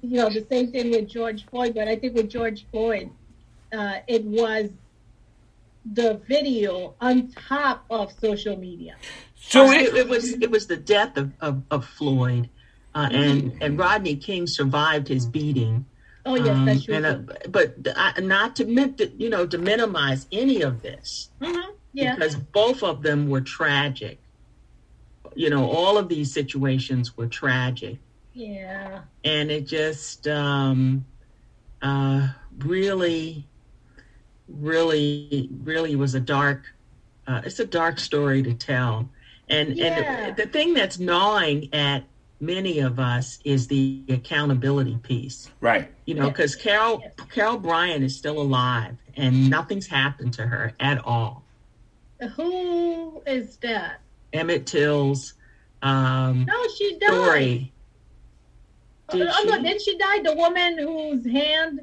You know, the same thing with George Floyd, but I think with George Floyd, uh, it was the video on top of social media. So it, it was it was the death of, of, of Floyd, uh, and and Rodney King survived his beating. Oh yes, um, that's true. And, uh, but uh, not to you know to minimize any of this, mm-hmm. yeah, because both of them were tragic. You know, all of these situations were tragic. Yeah, and it just um, uh, really really, really was a dark. Uh, it's a dark story to tell, and yeah. and the, the thing that's gnawing at many of us is the accountability piece. Right. You know, because yes. Carol yes. Carol Bryant is still alive and nothing's happened to her at all. Who is that? Emmett Till's um No, she died. Story. Did oh, she? no, didn't she die? The woman whose hand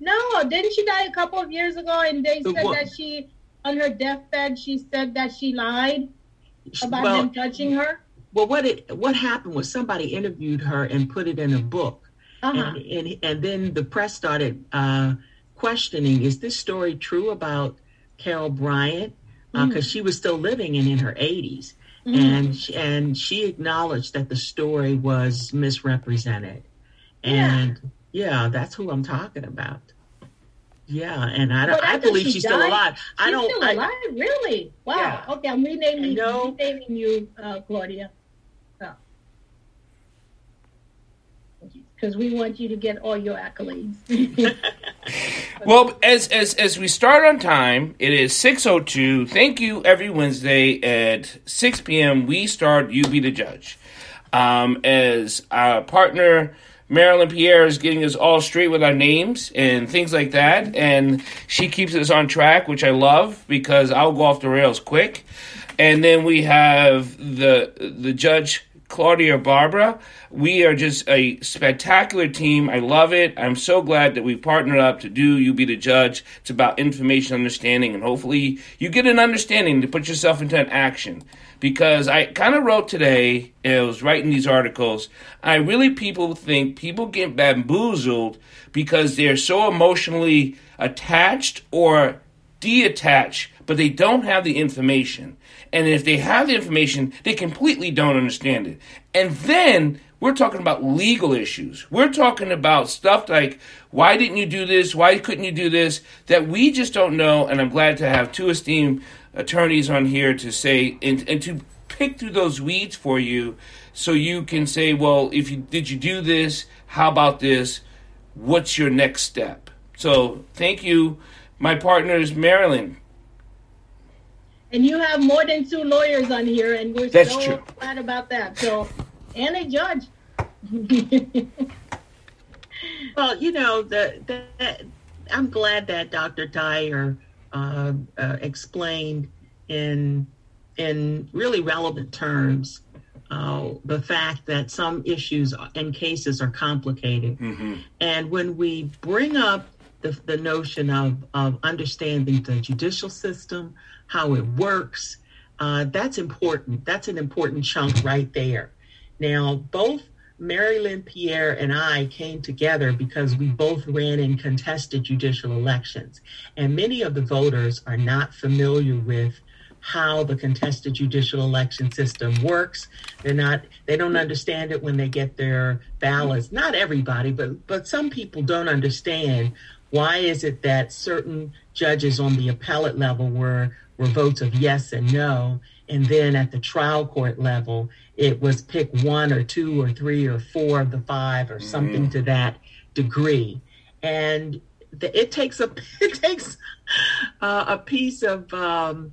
no, didn't she die a couple of years ago? And they said what? that she, on her deathbed, she said that she lied about well, him touching her. Well, what it what happened was somebody interviewed her and put it in a book, uh-huh. and, and and then the press started uh, questioning: Is this story true about Carol Bryant? Because uh, mm-hmm. she was still living and in her 80s, mm-hmm. and and she acknowledged that the story was misrepresented, and. Yeah yeah, that's who I'm talking about. Yeah, and I don't. I believe she she's died. still alive. She's I don't. Still alive, I, really? Wow. Yeah. Okay, I'm renaming, no. renaming you, uh, Claudia. Because we want you to get all your accolades. well, as as as we start on time, it is six oh two. Thank you. Every Wednesday at six p.m., we start. You be the judge. Um, as our partner Marilyn Pierre is getting us all straight with our names and things like that. And she keeps us on track, which I love because I'll go off the rails quick. And then we have the the judge Claudia Barber. We are just a spectacular team. I love it. I'm so glad that we partnered up to do You Be the Judge. It's about information understanding, and hopefully you get an understanding to put yourself into an action because I kind of wrote today, I was writing these articles. I really people think people get bamboozled because they're so emotionally attached or detached, but they don't have the information. And if they have the information, they completely don't understand it. And then we're talking about legal issues. We're talking about stuff like why didn't you do this? Why couldn't you do this? That we just don't know. And I'm glad to have two esteemed attorneys on here to say and, and to pick through those weeds for you so you can say, well, if you did you do this? How about this? What's your next step? So thank you. My partners, Marilyn. And you have more than two lawyers on here, and we're That's so true. glad about that. So, and a judge. well, you know, the, the, I'm glad that Dr. Dyer uh, uh, explained in in really relevant terms uh, the fact that some issues and cases are complicated, mm-hmm. and when we bring up the, the notion of of understanding the judicial system, how it works, uh, that's important. That's an important chunk right there. Now, both Marilyn Pierre and I came together because we both ran in contested judicial elections. And many of the voters are not familiar with how the contested judicial election system works. They're not they don't understand it when they get their ballots. Not everybody, but but some people don't understand why is it that certain judges on the appellate level were were votes of yes and no and then at the trial court level it was pick one or two or three or four of the five or something mm-hmm. to that degree and the, it takes a it takes uh, a piece of um,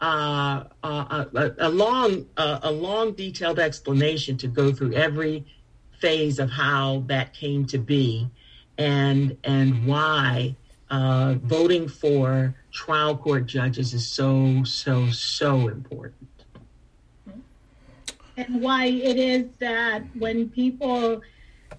uh, uh, a, a, long uh, a long detailed explanation to go through every phase of how that came to be, and and why uh, voting for trial court judges is so so so important. And why it is that when people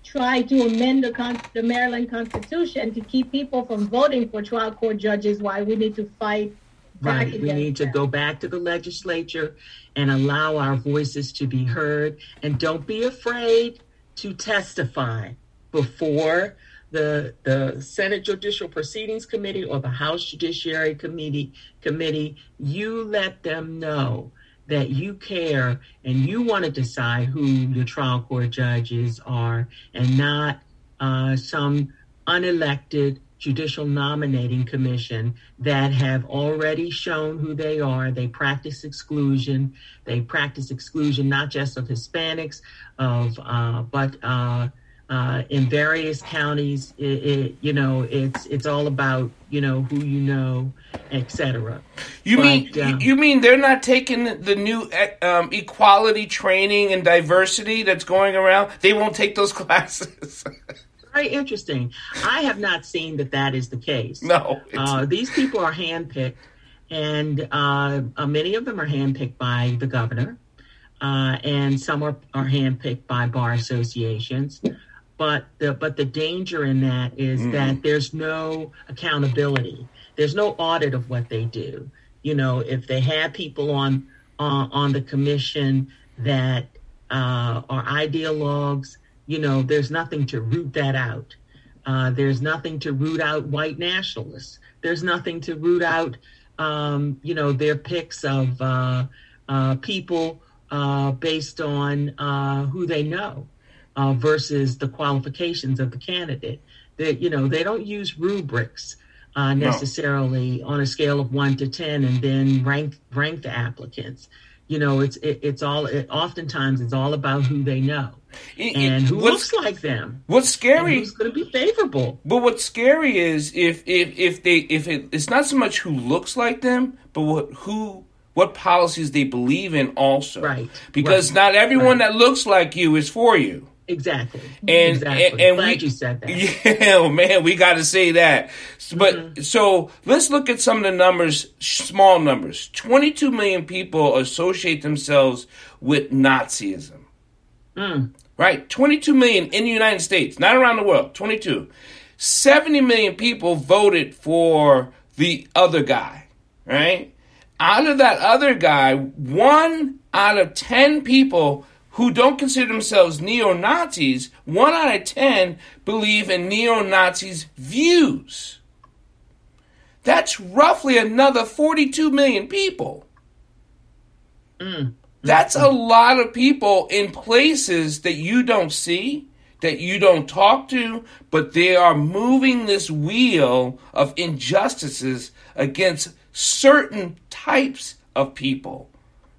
try to amend the, con- the Maryland Constitution to keep people from voting for trial court judges, why we need to fight Right. We need to go back to the legislature and allow our voices to be heard. And don't be afraid to testify before the the Senate Judicial Proceedings Committee or the House Judiciary Committee committee. You let them know that you care and you want to decide who your trial court judges are and not uh, some unelected judicial nominating commission that have already shown who they are. They practice exclusion. They practice exclusion not just of Hispanics, of uh, but uh, uh, in various counties. It, it, you know, it's it's all about you know who you know, etc. You but, mean um, you mean they're not taking the new um, equality training and diversity that's going around? They won't take those classes. very interesting. I have not seen that that is the case. No. Uh, these people are handpicked, and uh, uh, many of them are handpicked by the governor, uh, and some are, are handpicked by bar associations. But the, but the danger in that is mm. that there's no accountability. There's no audit of what they do. You know, if they have people on uh, on the commission that uh, are ideologues, you know, there's nothing to root that out. Uh, there's nothing to root out white nationalists. There's nothing to root out, um, you know, their picks of uh, uh, people uh, based on uh, who they know uh, versus the qualifications of the candidate. That you know, they don't use rubrics necessarily no. on a scale of one to ten and then rank rank the applicants. You know, it's it, it's all. It, oftentimes, it's all about who they know and who looks like them. What's scary? who's going to be favorable? But what's scary is if if if they if it, it's not so much who looks like them, but what who what policies they believe in also. Right. Because right. not everyone right. that looks like you is for you. Exactly. And exactly. and, and Glad we you said that. Yeah, oh man, we got to say that. But mm-hmm. so let's look at some of the numbers, small numbers. 22 million people associate themselves with Nazism. Mm. Right? 22 million in the United States, not around the world. 22. 70 million people voted for the other guy, right? Out of that other guy, one out of 10 people who don't consider themselves neo Nazis, one out of 10 believe in neo Nazis' views. That's roughly another 42 million people. Mm. That's a lot of people in places that you don't see, that you don't talk to, but they are moving this wheel of injustices against certain types of people.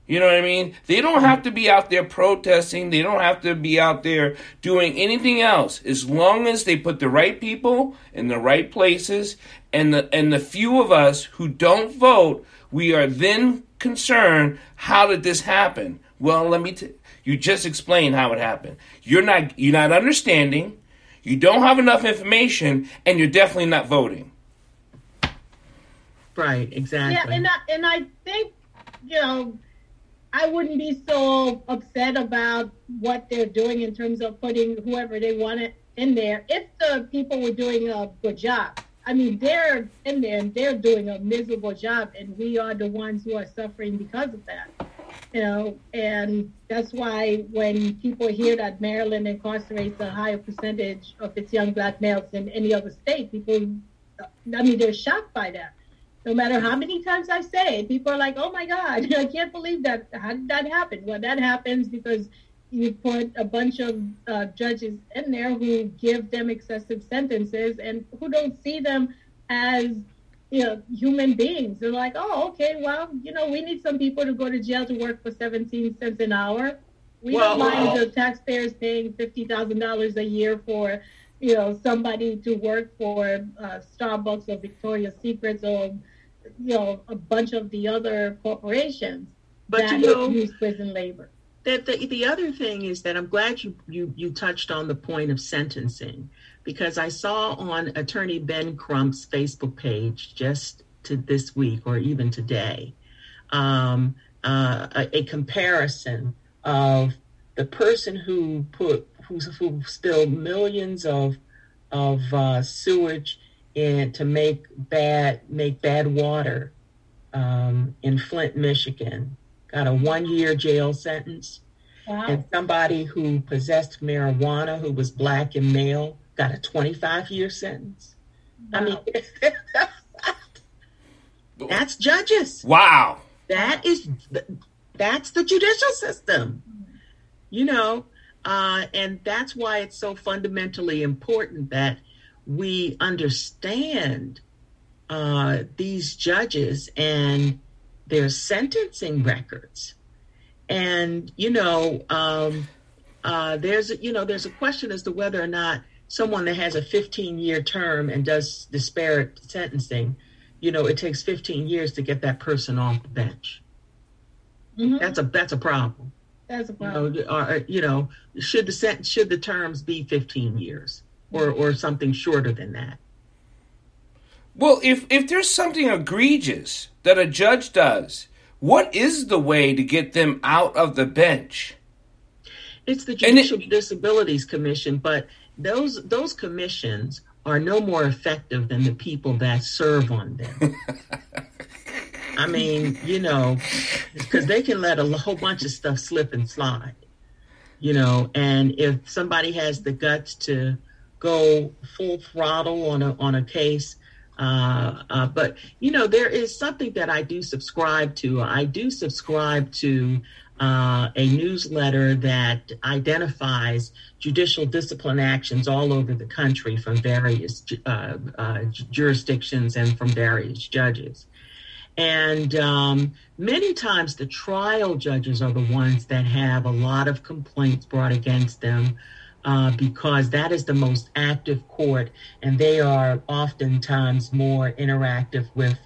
You know what I mean? They don't have to be out there protesting. They don't have to be out there doing anything else. As long as they put the right people in the right places and the and the few of us who don't vote, we are then concerned, how did this happen? Well, let me t- you just explain how it happened. You're not you're not understanding, you don't have enough information and you're definitely not voting. Right, exactly. Yeah, and I, and I think, you know, I wouldn't be so upset about what they're doing in terms of putting whoever they wanted in there if the people were doing a good job. I mean, they're in there and they're doing a miserable job, and we are the ones who are suffering because of that. You know, and that's why when people hear that Maryland incarcerates a higher percentage of its young black males than any other state, people, I mean, they're shocked by that no matter how many times I say it, people are like, "Oh my God, I can't believe that. How did that happen?" Well, that happens because you put a bunch of uh, judges in there who give them excessive sentences and who don't see them as you know human beings. They're like, "Oh, okay, well, you know, we need some people to go to jail to work for 17 cents an hour. We well, don't mind the taxpayers paying fifty thousand dollars a year for." You know, somebody to work for uh, Starbucks or Victoria's Secrets or you know a bunch of the other corporations but that you know, use prison labor. that the, the other thing is that I'm glad you, you you touched on the point of sentencing because I saw on Attorney Ben Crump's Facebook page just to this week or even today um, uh, a, a, comparison of the person who put who, who spilled millions of of uh, sewage in to make bad make bad water um, in Flint, Michigan, got a one year jail sentence. Wow. And somebody who possessed marijuana who was black and male got a 25 year sentence. Wow. I mean, that's judges. Wow. That is that's the judicial system. You know, uh, and that's why it's so fundamentally important that we understand uh, these judges and their sentencing records. And you know, um, uh, there's you know there's a question as to whether or not someone that has a 15 year term and does disparate sentencing, you know, it takes 15 years to get that person off the bench. Mm-hmm. That's a that's a problem. That's a problem. You know, or, you know, should the sentence should the terms be 15 years or or something shorter than that? Well, if if there's something egregious that a judge does, what is the way to get them out of the bench? It's the Judicial it, Disabilities Commission, but those those commissions are no more effective than the people that serve on them. I mean, you know, because they can let a whole bunch of stuff slip and slide, you know, and if somebody has the guts to go full throttle on a on a case, uh, uh, but you know, there is something that I do subscribe to. I do subscribe to uh, a newsletter that identifies judicial discipline actions all over the country from various uh, uh, jurisdictions and from various judges. And um, many times the trial judges are the ones that have a lot of complaints brought against them uh, because that is the most active court, and they are oftentimes more interactive with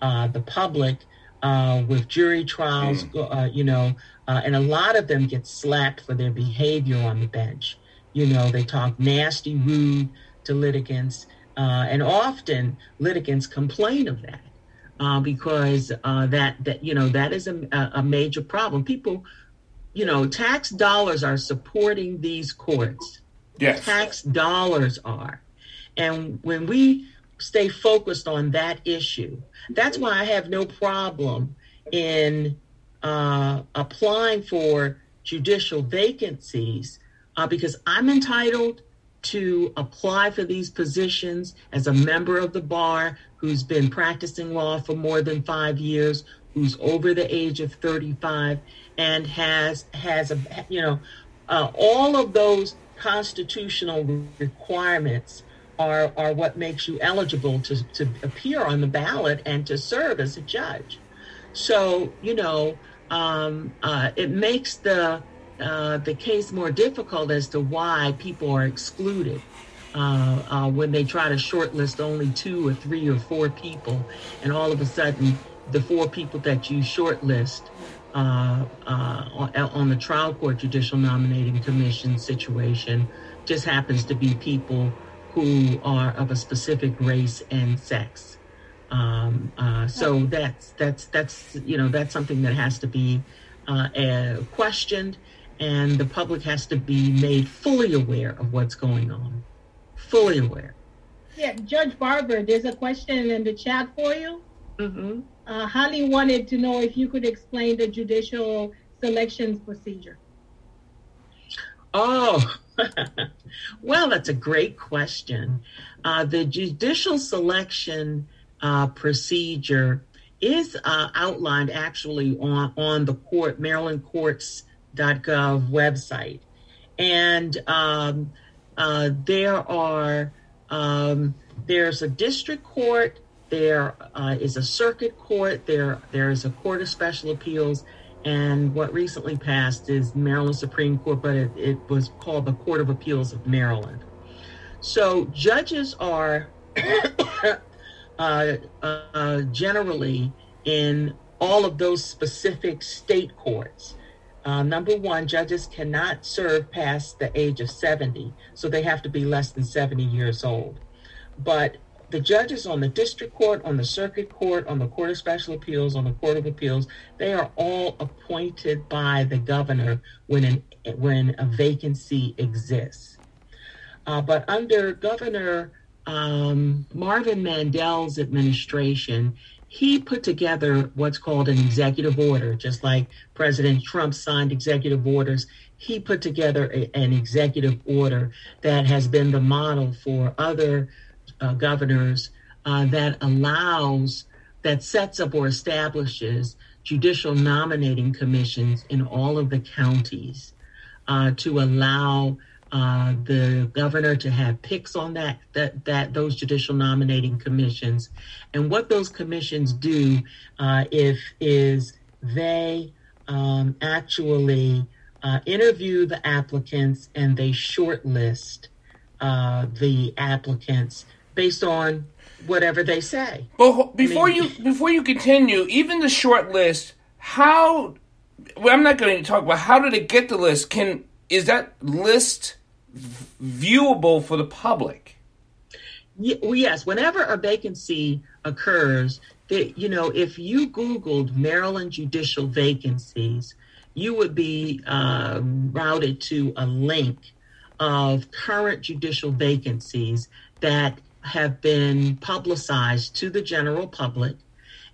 uh, the public, uh, with jury trials, mm. uh, you know, uh, and a lot of them get slapped for their behavior on the bench. You know, they talk nasty, rude to litigants, uh, and often litigants complain of that. because that that you know that is a, a major problem. People you know, tax dollars are supporting these courts. Yes. Tax dollars are. And when we stay focused on that issue, that's why I have no problem in uh, applying for judicial vacancies uh, because I'm entitled to apply for these positions as a member of the bar who's been practicing law for more than five years, who's over the age of 35 and has has a you know uh, all of those constitutional requirements are are what makes you eligible to to appear on the ballot and to serve as a judge. So you know um, uh, it makes the uh, the case more difficult as to why people are excluded. Uh, uh, when they try to shortlist only two or three or four people, and all of a sudden the four people that you shortlist uh, uh, on, on, the trial court judicial nominating commission situation just happens to be people who are of a specific race and sex. Um, uh, so that's that's that's you know that's something that has to be uh, questioned, and the public has to be made fully aware of what's going on, fully aware. Yeah, Judge Barber, there's a question in the chat for you. Mm-hmm. Uh, Holly wanted to know if you could explain the judicial selections procedure. Oh, well, that's a great question. Uh, the judicial selection uh, procedure is uh, outlined actually on, on the court, marylandcourts.gov website. And um, uh, there are, um, there's a district court, there uh, is a circuit court. There there is a court of special appeals, and what recently passed is Maryland Supreme Court, but it, it was called the Court of Appeals of Maryland. So judges are uh, uh, generally in all of those specific state courts. Uh, number one, judges cannot serve past the age of 70, so they have to be less than 70 years old. But the judges on the district court, on the circuit court, on the court of special appeals, on the court of appeals, they are all appointed by the governor when an, when a vacancy exists. Uh, but under Governor um, Marvin Mandel's administration, he put together what's called an executive order, just like President Trump signed executive orders. He put together a, an executive order that has been the model for other uh, governors uh, that allows, that sets up or establishes judicial nominating commissions in all of the counties uh, to allow uh, the governor to have picks on that that that those judicial nominating commissions, and what those commissions do uh, if is they um, actually uh, interview the applicants and they shortlist uh, the applicants based on whatever they say. But before I mean, you before you continue, even the short list, how well, I'm not going to talk about how did it get the list. Can is that list viewable for the public. yes, whenever a vacancy occurs, that you know, if you Googled Maryland judicial vacancies, you would be uh, routed to a link of current judicial vacancies that have been publicized to the general public,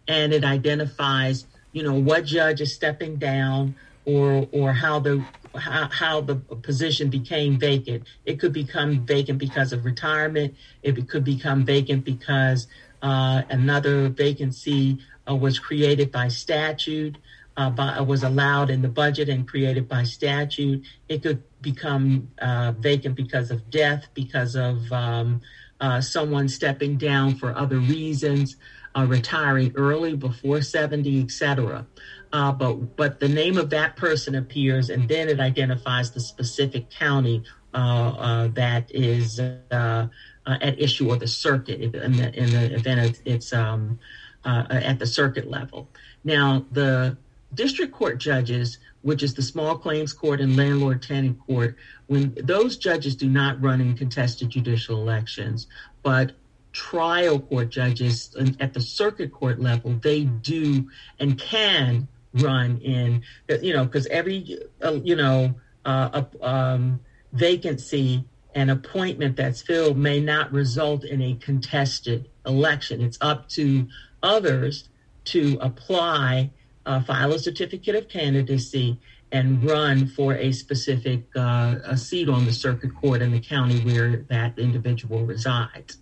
and it identifies, you know, what judge is stepping down or or how the how, how the position became vacant. It could become vacant because of retirement. It could become vacant because uh, another vacancy uh, was created by statute, uh, by, was allowed in the budget and created by statute. It could become uh, vacant because of death, because of um, uh, someone stepping down for other reasons, uh, retiring early before 70, etc uh, but but the name of that person appears, and then it identifies the specific county uh, uh, that is uh, at issue or the circuit in the, in the event it's um, at the circuit level. Now the district court judges, which is the small claims court and landlord tenant court, when those judges do not run in contested judicial elections, but trial court judges at the circuit court level, they do and can run in, you know, because every, uh, you know, uh, um, vacancy and appointment that's filled may not result in a contested election. It's up to others to apply, uh, file a certificate of candidacy, and run for a specific uh, a seat on the circuit court in the county where that individual resides.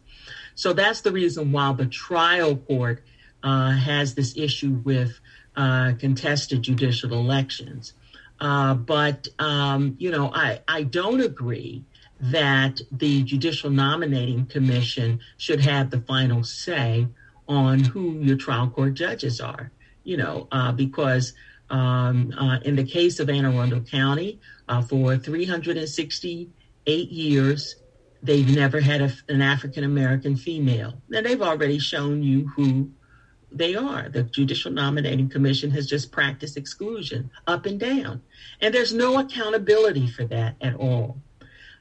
So that's the reason why the trial court uh, has this issue with uh, contested judicial elections. Uh, but, um, you know, I, I don't agree that the Judicial Nominating Commission should have the final say on who your trial court judges are, you know, uh, because um, uh, in the case of Anne Arundel County, uh, for 368 years, they've never had a, an African American female. Now, they've already shown you who they are. The Judicial Nominating Commission has just practiced exclusion up and down. And there's no accountability for that at all.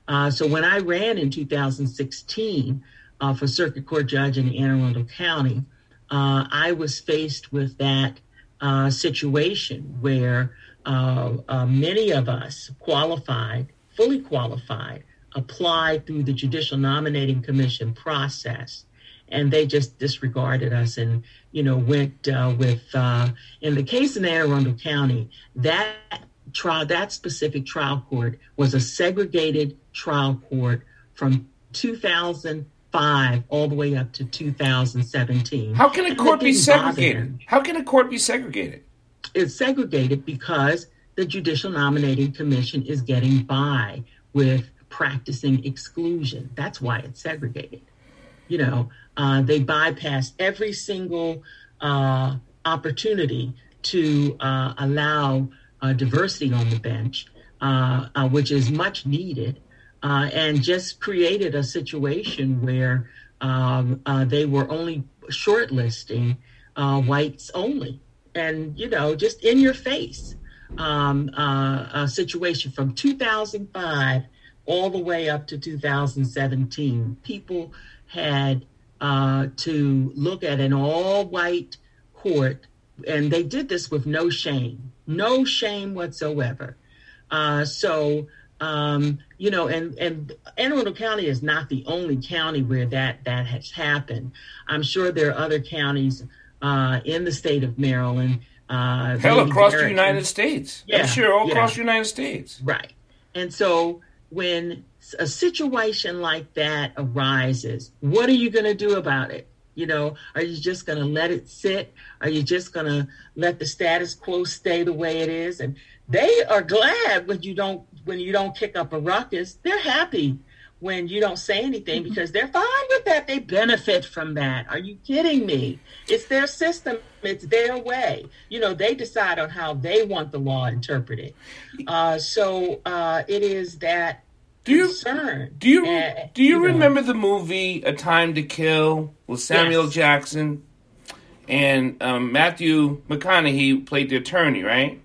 Uh, so when I ran in 2016 uh, for Circuit Court Judge in Anne Arundel County, uh, I was faced with that uh, situation where uh, uh, many of us qualified, fully qualified, applied through the Judicial Nominating Commission process and they just disregarded us and you know went uh, with uh, in the case in Anne Arundel County that trial that specific trial court was a segregated trial court from 2005 all the way up to 2017. How can a court be segregated? How can a court be segregated? It's segregated because the Judicial Nominating Commission is getting by with practicing exclusion. That's why it's segregated. You know, uh, they bypass every single uh, opportunity to uh, allow uh, diversity on the bench, uh, uh, which is much needed, and just created a situation where um, they were only shortlisting whites only. And, you know, just in your face. um, uh, situation from 2005 all the way up to 2017. People had uh, to look at an all white court, and they did this with no shame, no shame whatsoever. Uh, so, um, you know, and, and Anne Arundel County is not the only county where that, that has happened. I'm sure there are other counties uh, in the state of Maryland. Uh, Hell, across the United States. Yeah, I'm sure all yeah. across the United States. Right. And so when a situation like that arises, what are you going to do about it? You know, are you just going to let it sit? Are you just going to let the status quo stay the way it is? And they are glad when you don't when you don't kick up a ruckus. They're happy when you don't say anything mm-hmm. because they're fine with that. They benefit from that. Are you kidding me? It's their system. It's their way. You know, they decide on how they want the law interpreted. Uh, so uh, it is that do you concern. do you uh, do you, you remember know. the movie A Time to Kill with Samuel yes. Jackson and um, Matthew McConaughey played the attorney, right?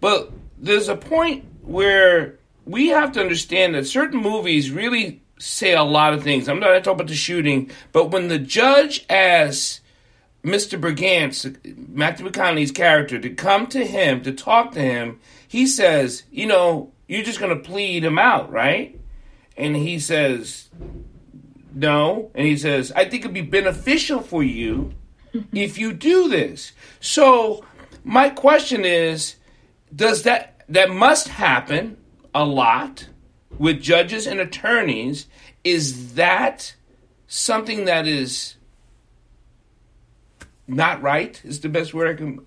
But there's a point where we have to understand that certain movies really say a lot of things. I'm not talking about the shooting, but when the judge asks Mr. Brigance, Matthew McConaughey's character, to come to him to talk to him, he says, "You know, you're just going to plead him out, right?" And he says, "No," and he says, "I think it'd be beneficial for you if you do this." So, my question is, does that that must happen a lot with judges and attorneys? Is that something that is not right? Is the best word I can.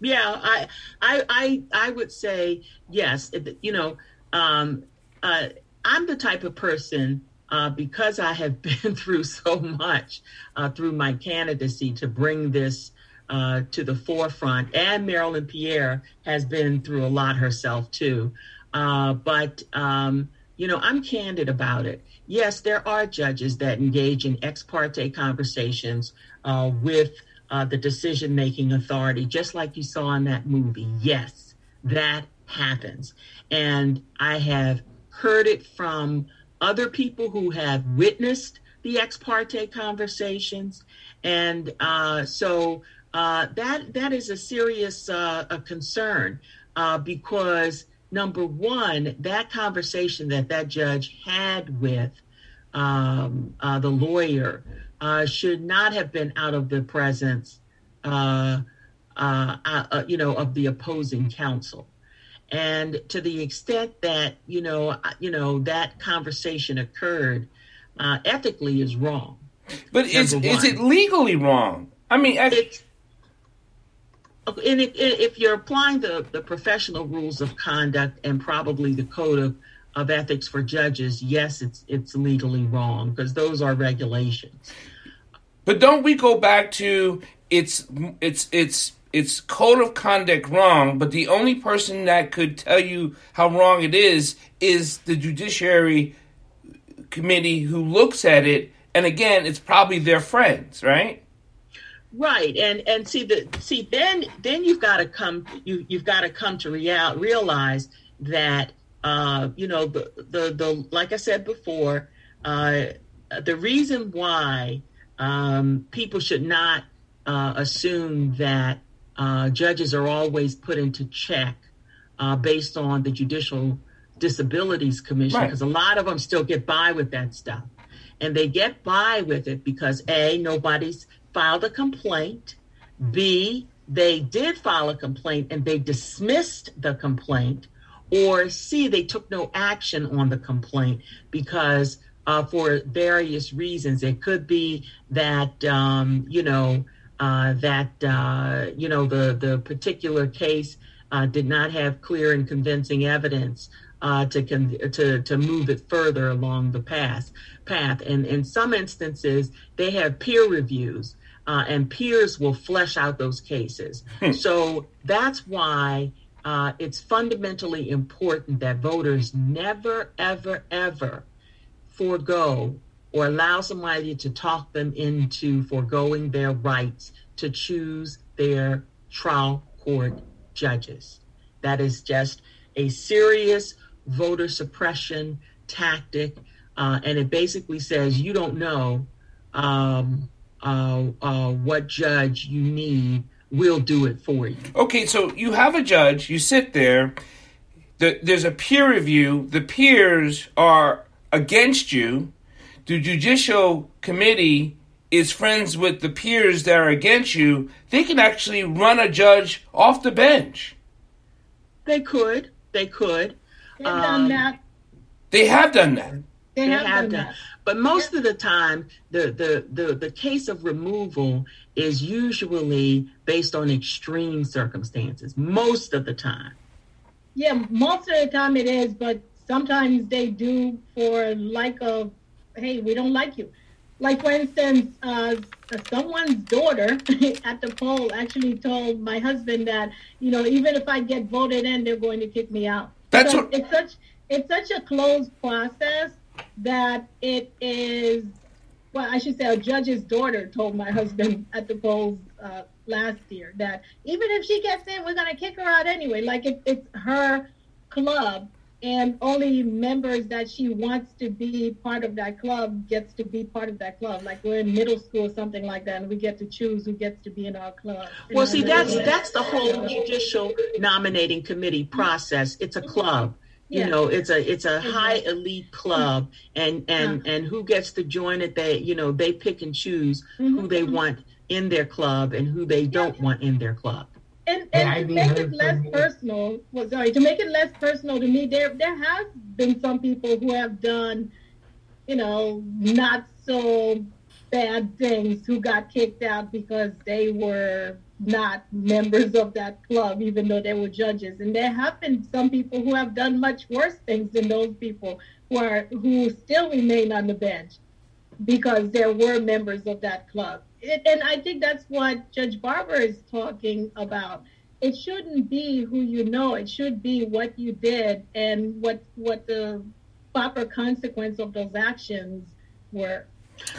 Yeah, I, I, I, I would say yes. You know, um, uh, I'm the type of person uh, because I have been through so much uh, through my candidacy to bring this uh, to the forefront. And Marilyn Pierre has been through a lot herself too. Uh, but, um, you know, I'm candid about it. Yes, there are judges that engage in ex parte conversations uh, with uh, the decision making authority, just like you saw in that movie. Yes, that happens. And I have heard it from other people who have witnessed the ex parte conversations. And uh, so uh, that that is a serious uh, a concern uh, because number one, that conversation that that judge had with um, uh, the lawyer uh, should not have been out of the presence, uh, you know, of the opposing counsel. And to the extent that you know, you know that conversation occurred, ethically is wrong. But is is it legally wrong? I mean, it's and if, if, you're applying the, the professional rules of conduct and probably the code of, of ethics for judges, yes, it's it's legally wrong because those are regulations. But don't we go back to it's it's it's it's code of conduct wrong, but the only person that could tell you how wrong it is is the judiciary committee who looks at it, and again, it's probably their friends, right? Right, and and see the see then then you've got to come you you've got to come to real realize that uh, you know the the the like I said before, uh, the reason why um, people should not uh, assume that uh, judges are always put into check uh, based on the Judicial Disabilities Commission because right. a lot of them still get by with that stuff, and they get by with it because a nobody's filed a complaint. B, they did file a complaint and they dismissed the complaint. Or C, they took no action on the complaint because uh, for various reasons. It could be that, um, you know, uh, that, uh, you know, the, the particular case uh, did not have clear and convincing evidence uh, to, con- to, to move it further along the path. path. And in some instances, they have peer reviews uh, and peers will flesh out those cases. Hmm. so that's why uh, it's fundamentally important that voters never, ever, ever forego or allow somebody to talk them into foregoing their rights to choose their trial court judges. That is just a serious voter suppression tactic. Uh, and it basically says you don't know um, uh, uh, what judge you need. We'll do it for you. Okay, so you have a judge, you sit there, the, there's a peer review, the peers are against you. The judicial committee is friends with the peers that are against you, they can actually run a judge off the bench. They could. They could. They've um, done that. They have done that. They, they have, have, done, that. But most yeah. of the time, the, the, the, the case of removal is usually based on extreme circumstances. Most of the time. Yeah, most of the time it is, but sometimes they do for like a, hey, we don't like you. Like for instance, uh, someone's daughter at the poll actually told my husband that you know even if I get voted in, they're going to kick me out. That's so what... it's such it's such a closed process that it is. Well, I should say a judge's daughter told my husband at the polls uh, last year that even if she gets in, we're going to kick her out anyway. Like it, it's her club, and only members that she wants to be part of that club gets to be part of that club. Like we're in middle school or something like that, and we get to choose who gets to be in our club. Well, see, that's that's the whole judicial nominating committee process. It's a club you yeah. know it's a it's a high elite club and and and who gets to join it they you know they pick and choose mm-hmm. who they want in their club and who they don't yeah. want in their club and, and to make it less personal well sorry to make it less personal to me there there has been some people who have done you know not so bad things who got kicked out because they were not members of that club, even though they were judges. And there have been some people who have done much worse things than those people who are who still remain on the bench because there were members of that club. It, and I think that's what Judge Barber is talking about. It shouldn't be who you know. It should be what you did and what what the proper consequence of those actions were.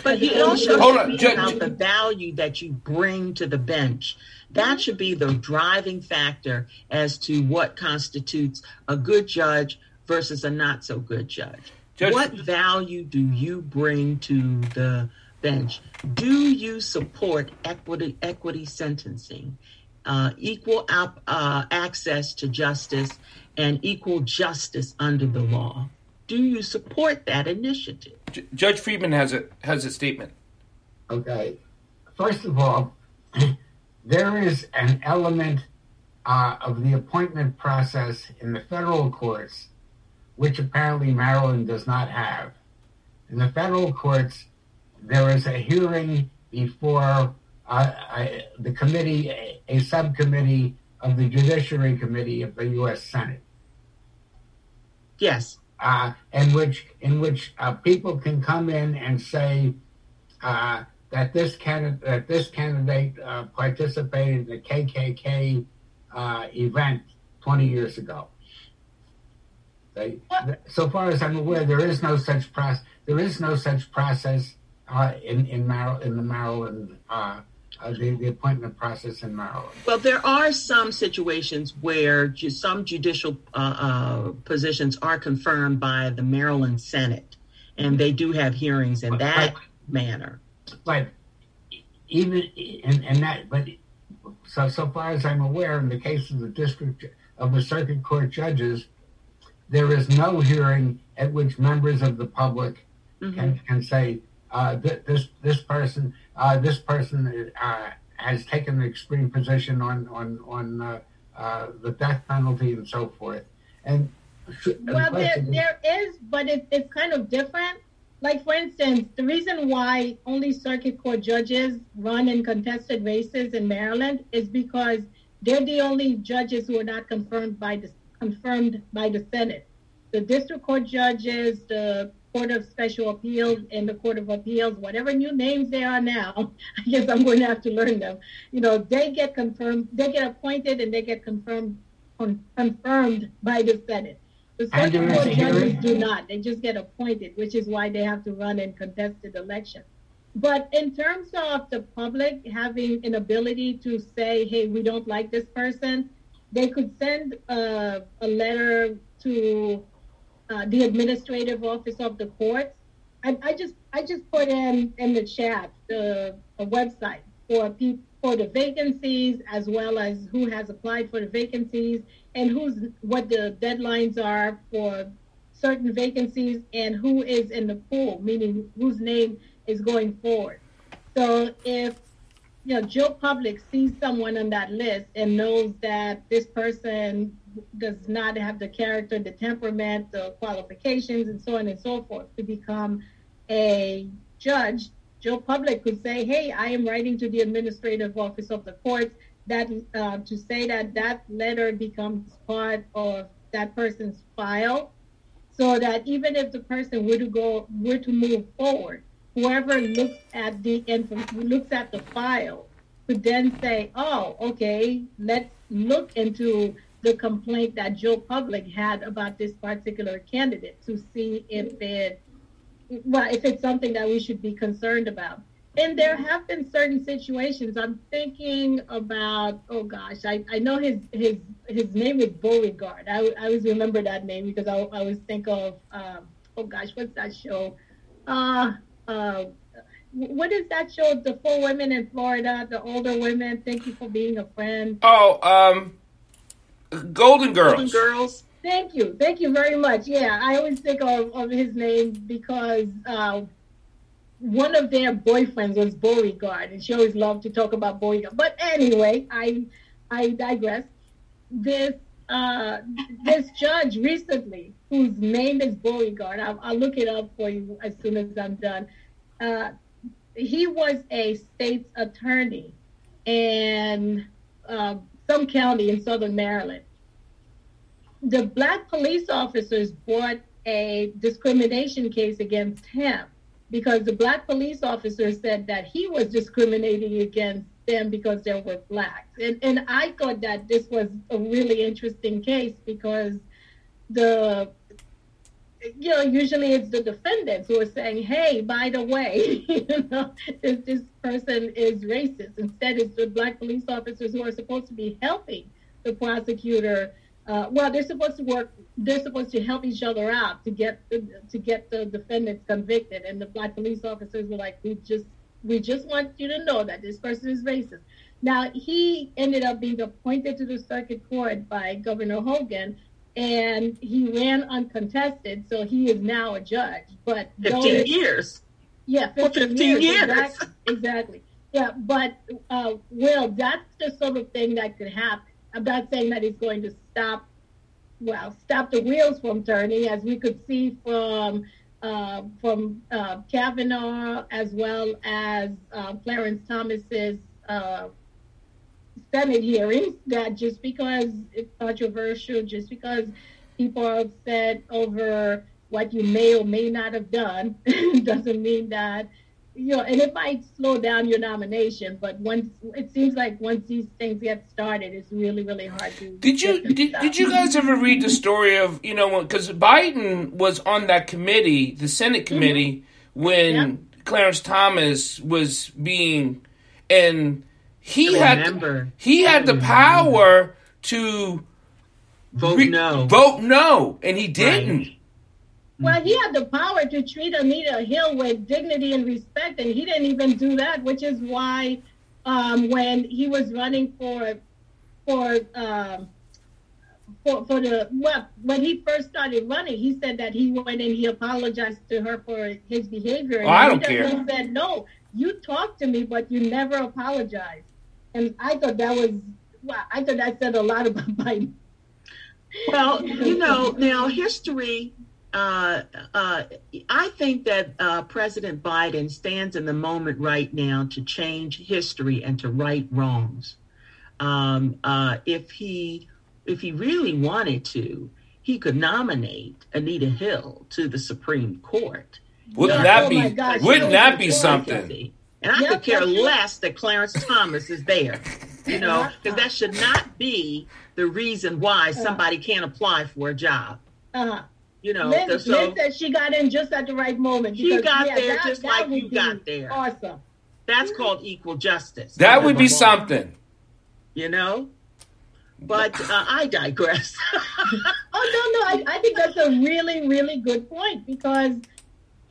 But he also Hold on, about the value that you bring to the bench. That should be the driving factor as to what constitutes a good judge versus a not so good judge. judge what value do you bring to the bench? Do you support equity equity sentencing, uh, equal ap- uh, access to justice, and equal justice under the law? Do you support that initiative? J- Judge Friedman has a has a statement. Okay, first of all, there is an element uh, of the appointment process in the federal courts, which apparently Maryland does not have. In the federal courts, there is a hearing before uh, I, the committee, a, a subcommittee of the Judiciary Committee of the U.S. Senate. Yes uh, in which in which uh, people can come in and say uh, that this candidate that this candidate uh, participated in the KKK uh, event 20 years ago. They, so far as I'm aware, there is no such process. There is no such process uh, in in, Mar- in the Maryland uh, the, the appointment process in Maryland? Well, there are some situations where ju- some judicial uh, uh, positions are confirmed by the Maryland Senate, and they do have hearings in that but, manner. But even in, in that, but so so far as I'm aware, in the case of the district of the circuit court judges, there is no hearing at which members of the public mm-hmm. can, can say uh, th- this this person uh, this person uh, has taken an extreme position on on on uh, uh, the death penalty and so forth. And well, there, there is, but it, it's kind of different. Like for instance, the reason why only circuit court judges run in contested races in Maryland is because they're the only judges who are not confirmed by the confirmed by the Senate. The district court judges, the Court of Special Appeals and the Court of Appeals, whatever new names they are now, I guess I'm going to have to learn them. You know, they get confirmed, they get appointed and they get confirmed confirmed by the Senate. The circuit court judges do not. They just get appointed, which is why they have to run in contested elections. But in terms of the public having an ability to say, hey, we don't like this person, they could send a, a letter to uh, the administrative office of the courts. I, I, just I just put in in the chat the a website for people for the vacancies as well as who has applied for the vacancies and who's what the deadlines are for certain vacancies and who is in the pool, meaning whose name is going forward. So if you know Joe Public sees someone on that list and knows that this person does not have the character, the temperament, the qualifications, and so on and so forth to become a judge, Joe Public could say, "Hey, I am writing to the administrative office of the courts that uh, to say that that letter becomes part of that person's file, so that even if the person were to go were to move forward, whoever looks at the looks at the file could then say, "Oh, okay, let's look into." The complaint that Joe Public had about this particular candidate to see if it well, if it's something that we should be concerned about. And there have been certain situations. I'm thinking about. Oh gosh, I, I know his his his name is Beauregard. I, I always remember that name because I, I always think of. Um, oh gosh, what's that show? Uh, uh, what is that show? The four women in Florida, the older women. Thank you for being a friend. Oh, um, Golden Girls. Golden Girls. Thank you. Thank you very much. Yeah, I always think of, of his name because uh, one of their boyfriends was Beauregard, and she always loved to talk about Beauregard. But anyway, I I digress. This uh, this judge recently, whose name is Beauregard, I'll, I'll, look it up for you as soon as I'm done. Uh, he was a state's attorney and uh, some county in southern Maryland the black police officers brought a discrimination case against him because the black police officer said that he was discriminating against them because they were blacks. And, and I thought that this was a really interesting case because the you know, usually it's the defendants who are saying, "Hey, by the way, you know, this, this person is racist." Instead, it's the black police officers who are supposed to be helping the prosecutor uh, well, they're supposed to work. They're supposed to help each other out to get to get the defendants convicted. And the black police officers were like, "We just we just want you to know that this person is racist." Now he ended up being appointed to the circuit court by Governor Hogan, and he ran uncontested, so he is now a judge. But fifteen years. Yeah, 15, 15 years. years. Exactly. exactly. Yeah, but uh, Will, that's the sort of thing that could happen. I'm not saying that he's going to stop, well, stop the wheels from turning, as we could see from uh, from uh, Kavanaugh as well as uh, Clarence Thomas's uh, Senate hearings. That just because it's controversial, just because people are upset over what you may or may not have done, doesn't mean that you know, and it might slow down your nomination, but once it seems like once these things get started, it's really, really hard to. Did you did, did you guys ever read the story of you know because Biden was on that committee, the Senate mm-hmm. committee, mm-hmm. when. Clarence Thomas was being, and he had he had the power to vote re- no, vote no, and he didn't. Right. Well, he had the power to treat Anita Hill with dignity and respect, and he didn't even do that, which is why um, when he was running for for um, for for the well, when he first started running, he said that he went and he apologized to her for his behavior. And oh, I don't care. He said, "No, you talked to me, but you never apologized." And I thought that was well, I thought that said a lot about Biden. Well, you know, now history uh, uh, I think that uh, President Biden stands in the moment right now to change history and to right wrongs. Um, uh, if he if he really wanted to, he could nominate Anita Hill to the Supreme Court. Wouldn't that oh be? Gosh, wouldn't that be something? And I could care less that Clarence Thomas is there. You know, because that should not be the reason why uh-huh. somebody can't apply for a job. Uh-huh. You know, Lynn, so Lynn said she got in just at the right moment. Because, she got yeah, there that, just that like you got there. Awesome. That's called equal justice. That would be moment. something. You know? But uh, I digress. oh no, no, I, I think that's a really, really good point because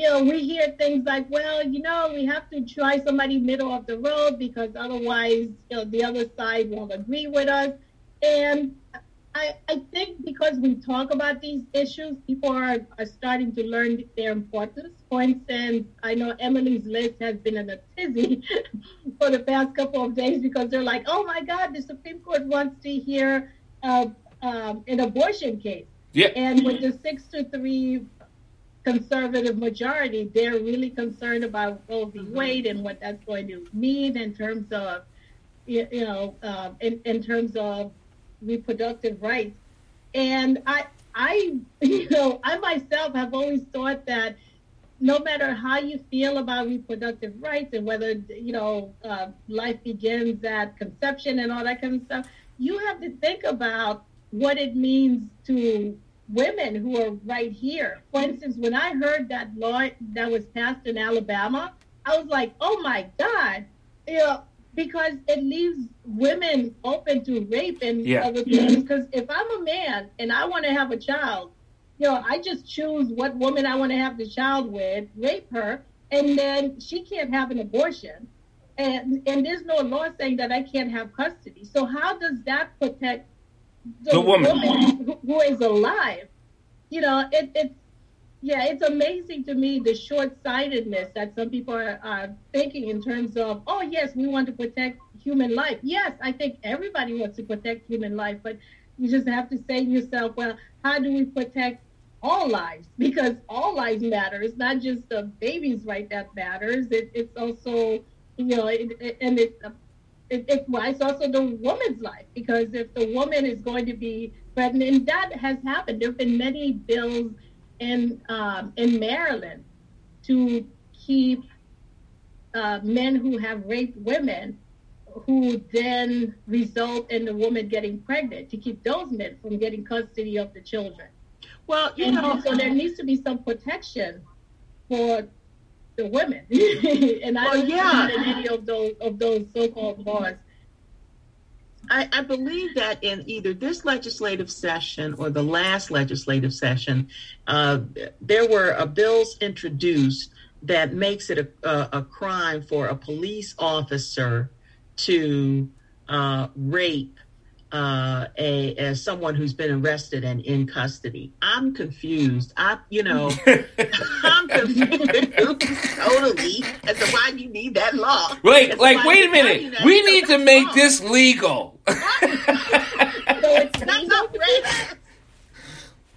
you know, we hear things like, well, you know, we have to try somebody middle of the road because otherwise, you know, the other side won't agree with us. And I, I think because we talk about these issues, people are, are starting to learn their importance. For instance, I know Emily's list has been in a tizzy for the past couple of days because they're like, oh my God, the Supreme Court wants to hear uh, um, an abortion case. Yeah. And with the six to three conservative majority, they're really concerned about Roe v. Mm-hmm. Wade and what that's going to mean in terms of, you, know, uh, in, in terms of reproductive rights. And I, I, you know, I myself have always thought that no matter how you feel about reproductive rights and whether you know uh, life begins at conception and all that kind of stuff, you have to think about what it means to women who are right here. For instance, when I heard that law that was passed in Alabama, I was like, oh my God, you know, because it leaves women open to rape and yeah. other things. Because if I'm a man and I want to have a child, you know, I just choose what woman I want to have the child with, rape her, and then she can't have an abortion. And, and there's no law saying that I can't have custody. So how does that protect the, the woman, woman who, is alive? You know, it, it's yeah, it's amazing to me the short-sightedness that some people are, are, thinking in terms of, oh yes, we want to protect human life. Yes, I think everybody wants to protect human life, but you just have to say to yourself, well, how do we protect all lives? Because all lives matter. It's not just the baby's right that matters. It, it's also, you know, it, it, and it, it, it, well, it's also the woman's life because if the woman is going to be pregnant, and that has happened. There have been many bills in um, in Maryland to keep uh, men who have raped women who then result in the woman getting pregnant to keep those men from getting custody of the children. Well, you and know, so there needs to be some protection for the women, and I well, don't yeah. any of those of those so-called laws I, I, believe that in either this legislative session or the last legislative session, uh, there were uh, bills introduced that makes it a, a, a crime for a police officer to uh, rape uh, a as someone who's been arrested and in custody. I'm confused. I, you know, I'm confused totally as to why you need that law. Wait, like, wait a minute. We need to make law. this legal. so it's not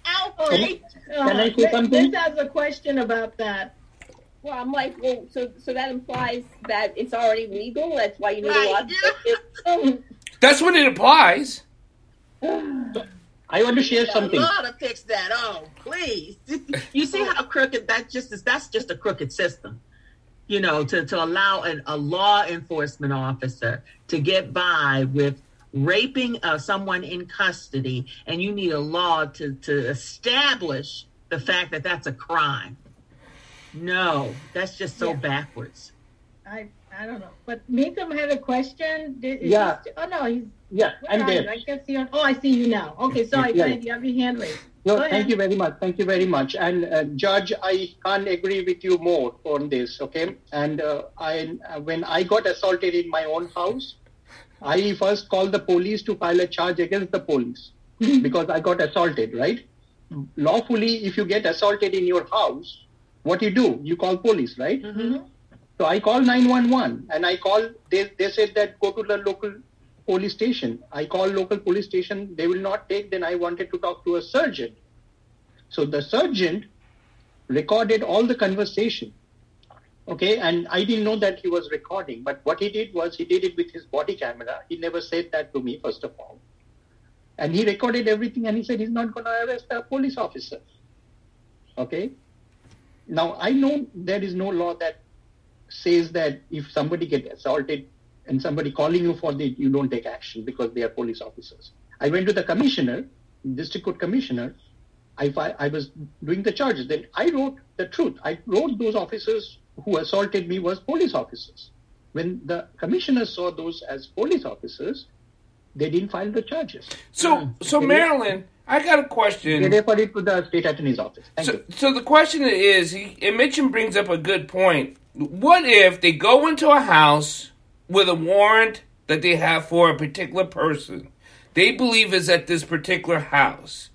outrage. Can I say something? This has a question about that. Well, I'm like, well, so so that implies that it's already legal. That's why you need right. a law. That's when it applies. I want to share something. Law to fix that. Oh, please! you see how crooked that just is? That's just a crooked system. You know, to to allow an, a law enforcement officer to get by with raping uh, someone in custody, and you need a law to to establish the fact that that's a crime. No, that's just so yeah. backwards. I I don't know. But Meekum had a question. Is yeah. He, oh no, he's yeah. I'm there. I can see. On, oh, I see you now. Okay, sorry, yeah. you have your hand raised. No, thank you very much. Thank you very much. And uh, Judge, I can't agree with you more on this. Okay, and uh, I uh, when I got assaulted in my own house, I first called the police to file a charge against the police because I got assaulted. Right? Lawfully, if you get assaulted in your house, what you do? You call police, right? Mm-hmm. So I called 911 and I called, they, they said that go to the local police station. I called local police station. They will not take. Then I wanted to talk to a surgeon. So the surgeon recorded all the conversation. Okay. And I didn't know that he was recording, but what he did was he did it with his body camera. He never said that to me, first of all. And he recorded everything and he said he's not going to arrest a police officer. Okay. Now I know there is no law that says that if somebody gets assaulted and somebody calling you for the, you don't take action because they are police officers. I went to the commissioner, district court commissioner. I, I was doing the charges. Then I wrote the truth. I wrote those officers who assaulted me was police officers. When the commissioner saw those as police officers, they didn't file the charges. So, mm. so Marilyn, I got a question. They referred it to the state attorney's office. Thank so, you. so the question is, he, and Mitchum brings up a good point. What if they go into a house with a warrant that they have for a particular person? They believe is at this particular house.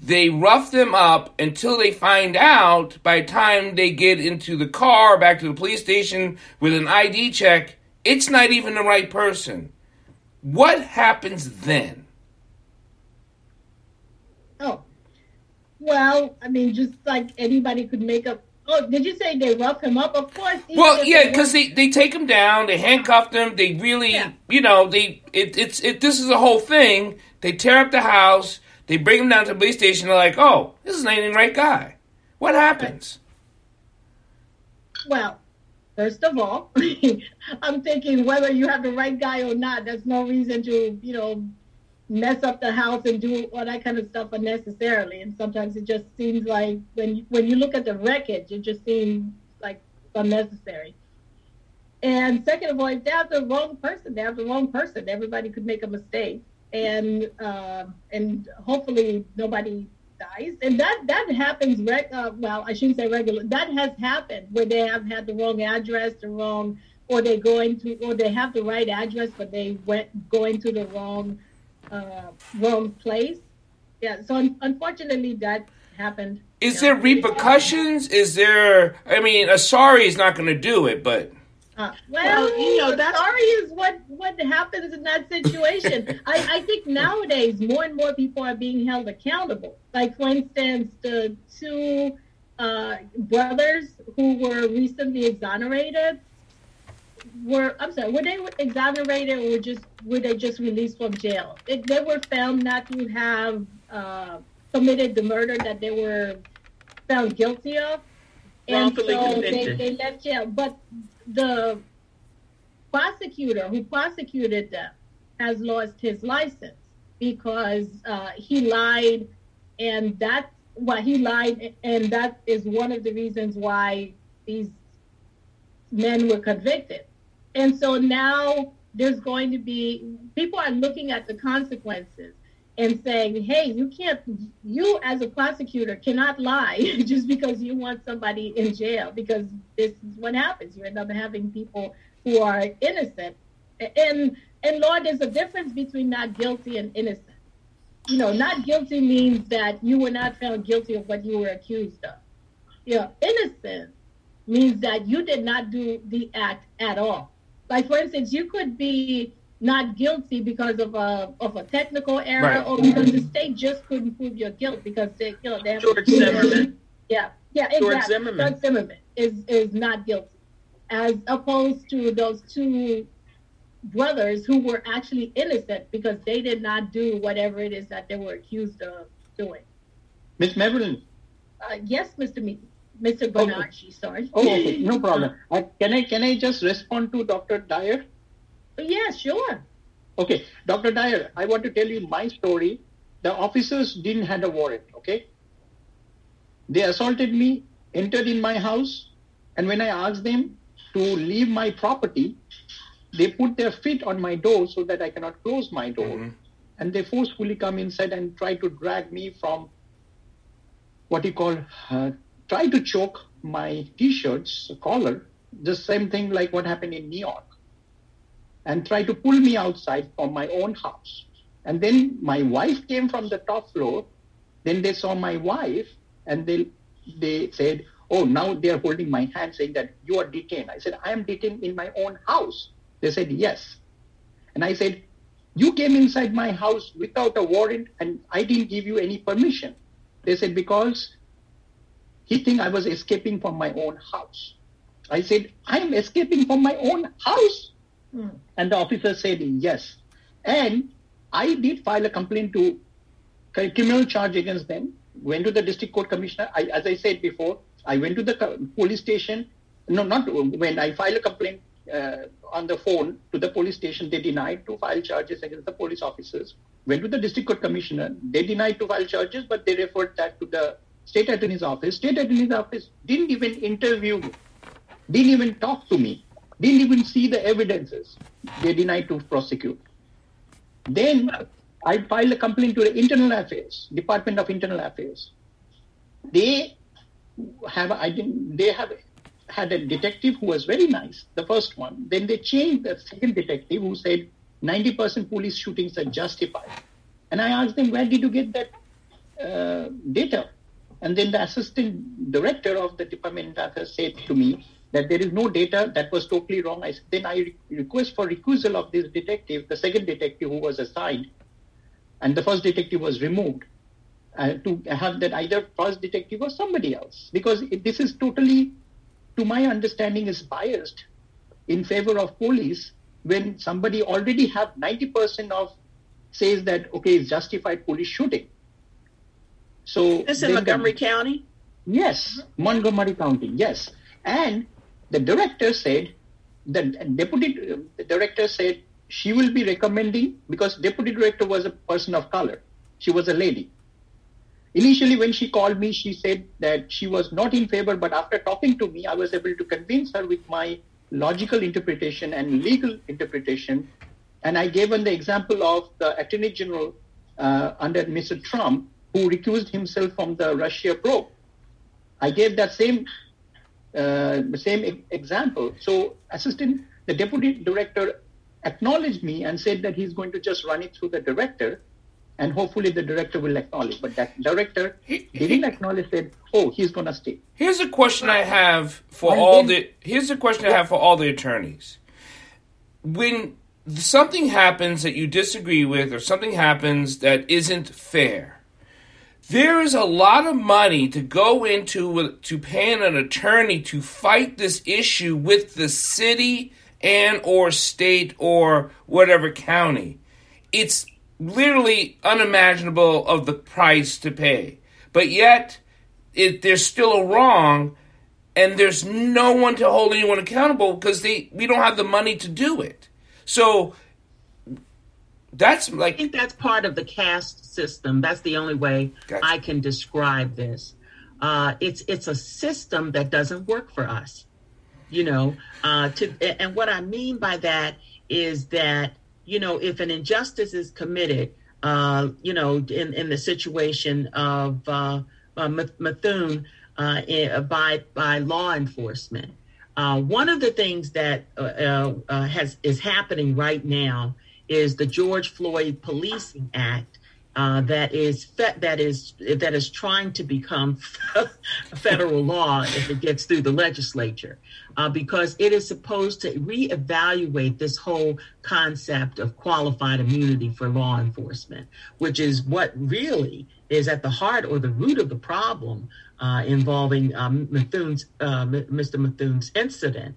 They rough them up until they find out by the time they get into the car back to the police station with an ID check, it's not even the right person. What happens then? Oh, well, I mean, just like anybody could make up. Oh, did you say they rough him up? Of course. Well, yeah, because they, they take him down, they handcuff him, they really, yeah. you know, they it, it's it. This is a whole thing. They tear up the house, they bring him down to the police station. They're like, "Oh, this is not even the right guy." What happens? Well, First of all, I'm thinking whether you have the right guy or not, there's no reason to, you know, mess up the house and do all that kind of stuff unnecessarily. And sometimes it just seems like when you, when you look at the wreckage, it just seems like unnecessary. And second of all, if they have the wrong person, they have the wrong person. Everybody could make a mistake, and uh, and hopefully nobody dies, and that that happens. Uh, well, I shouldn't say regular. That has happened where they have had the wrong address, the wrong, or they go into, or they have the right address, but they went going to the wrong uh, wrong place. Yeah. So un- unfortunately, that happened. Is there repercussions? Is there? I mean, a sorry is not going to do it, but uh, well, well, you know, that's sorry is what what happens in that situation. I, I think nowadays more and more people are being held accountable. Like for instance, the two uh, brothers who were recently exonerated were I'm sorry, were they exonerated or were just were they just released from jail? It, they were found not to have uh, committed the murder that they were found guilty of. And so they, they left jail. But the prosecutor who prosecuted them has lost his license because uh, he lied, and that's why he lied, and that is one of the reasons why these men were convicted. And so now there's going to be people are looking at the consequences and saying, hey, you can't, you as a prosecutor cannot lie just because you want somebody in jail, because this is what happens. You end up having people who are innocent. And, and Lord, there's a difference between not guilty and innocent. You know, not guilty means that you were not found guilty of what you were accused of. You know, innocent means that you did not do the act at all. Like, for instance, you could be not guilty because of a of a technical error right. or because the state just couldn't prove your guilt because they you know they have George Zimmerman. Yeah, yeah, exactly. George Zimmerman. George Zimmerman is is not guilty, as opposed to those two brothers who were actually innocent because they did not do whatever it is that they were accused of doing. Miss Marilyn. Uh, yes, Mr. Me- Mr. Bernardi, okay. sorry. Oh, okay. no problem. Uh, can I can I just respond to Dr. Dyer? Yeah, sure. Okay, Dr. Dyer, I want to tell you my story. The officers didn't have a warrant, okay? They assaulted me, entered in my house, and when I asked them to leave my property, they put their feet on my door so that I cannot close my door. Mm-hmm. And they forcefully come inside and try to drag me from what you call, uh, try to choke my t-shirts collar, the same thing like what happened in New York and tried to pull me outside from my own house. And then my wife came from the top floor. Then they saw my wife and they they said, Oh, now they are holding my hand saying that you are detained. I said, I am detained in my own house. They said, Yes. And I said, You came inside my house without a warrant and I didn't give you any permission. They said, Because he think I was escaping from my own house. I said, I am escaping from my own house. Mm. And the officer said yes. And I did file a complaint to criminal charge against them. Went to the district court commissioner. I, as I said before, I went to the police station. No, not when I filed a complaint uh, on the phone to the police station. They denied to file charges against the police officers. Went to the district court commissioner. They denied to file charges, but they referred that to the state attorney's office. State attorney's office didn't even interview me, didn't even talk to me didn't even see the evidences. They denied to prosecute. Then I filed a complaint to the Internal Affairs, Department of Internal Affairs. They have I didn't, they have had a detective who was very nice, the first one. Then they changed the second detective who said 90% police shootings are justified. And I asked them, where did you get that uh, data? And then the assistant director of the department said to me that there is no data. That was totally wrong. I, then I request for recusal of this detective, the second detective who was assigned, and the first detective was removed uh, to have that either first detective or somebody else because it, this is totally, to my understanding, is biased in favor of police when somebody already have 90% of says that okay it's justified police shooting so this in Montgomery County? Yes, Montgomery County, yes. And the director said, the deputy the director said she will be recommending, because deputy director was a person of color. She was a lady. Initially, when she called me, she said that she was not in favor, but after talking to me, I was able to convince her with my logical interpretation and legal interpretation. And I gave her the example of the Attorney General uh, under Mr. Trump, who recused himself from the Russia probe. I gave that same uh, same example. So, assistant, the deputy director acknowledged me and said that he's going to just run it through the director, and hopefully the director will acknowledge. But that director didn't acknowledge. Said, "Oh, he's going to stay." Here's a question I have for and all then, the. Here's a question I have for all the attorneys. When something happens that you disagree with, or something happens that isn't fair there is a lot of money to go into to paying an attorney to fight this issue with the city and or state or whatever county. It's literally unimaginable of the price to pay. But yet it, there's still a wrong and there's no one to hold anyone accountable because they we don't have the money to do it. So that's like I think that's part of the caste system. That's the only way gotcha. I can describe this. Uh, it's it's a system that doesn't work for us, you know. Uh, to and what I mean by that is that you know if an injustice is committed, uh, you know, in in the situation of uh, uh, Methuen uh, by by law enforcement, uh, one of the things that uh, uh, has is happening right now is the George Floyd Policing Act uh, that is fe- that is that is trying to become federal law if it gets through the legislature, uh, because it is supposed to reevaluate this whole concept of qualified immunity for law enforcement, which is what really is at the heart or the root of the problem uh, involving um, Metheun's, uh, Mr. Metheuen's incident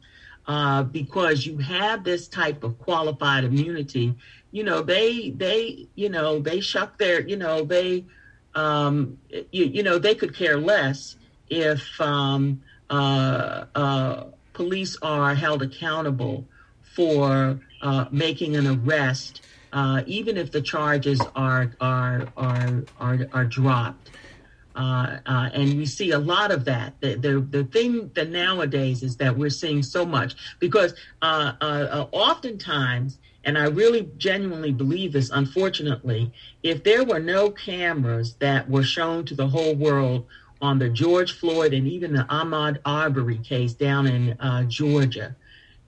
uh, because you have this type of qualified immunity. You know, they they you know they shuck their you know they um, you, you know they could care less if um, uh, uh, police are held accountable for uh, making an arrest, uh, even if the charges are are are are, are dropped. Uh, uh, and we see a lot of that. The, the, the thing that nowadays is that we're seeing so much because uh, uh, uh, oftentimes, and I really genuinely believe this, unfortunately, if there were no cameras that were shown to the whole world on the George Floyd and even the Ahmaud Arbery case down in Georgia,